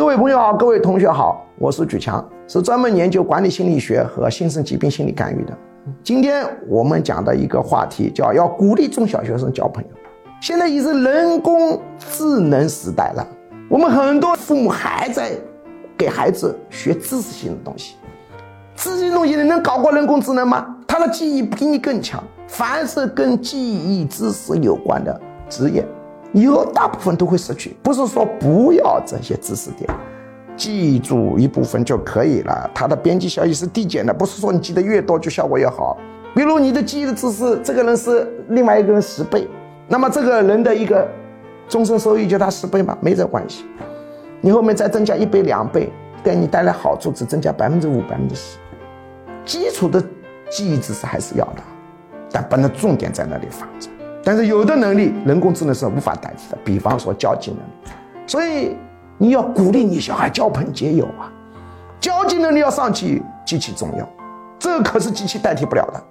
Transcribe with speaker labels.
Speaker 1: 各位朋友好，各位同学好，我是举强，是专门研究管理心理学和新生疾病心理干预的。今天我们讲的一个话题叫要鼓励中小学生交朋友。现在已是人工智能时代了，我们很多父母还在给孩子学知识性的东西。知识性东西你能搞过人工智能吗？他的记忆比你更强。凡是跟记忆知识有关的职业。以后大部分都会失去，不是说不要这些知识点，记住一部分就可以了。它的边际效益是递减的，不是说你记得越多就效果越好。比如你的记忆的知识，这个人是另外一个人十倍，那么这个人的一个终身收益就他十倍吗？没这关系。你后面再增加一倍两倍，给你带来好处只增加百分之五百分之十。基础的记忆知识还是要的，但不能重点在那里放着。但是有的能力，人工智能是无法代替的，比方说交际能力。所以你要鼓励你小孩交朋结友啊，交际能力要上去极其重要，这可是机器代替不了的。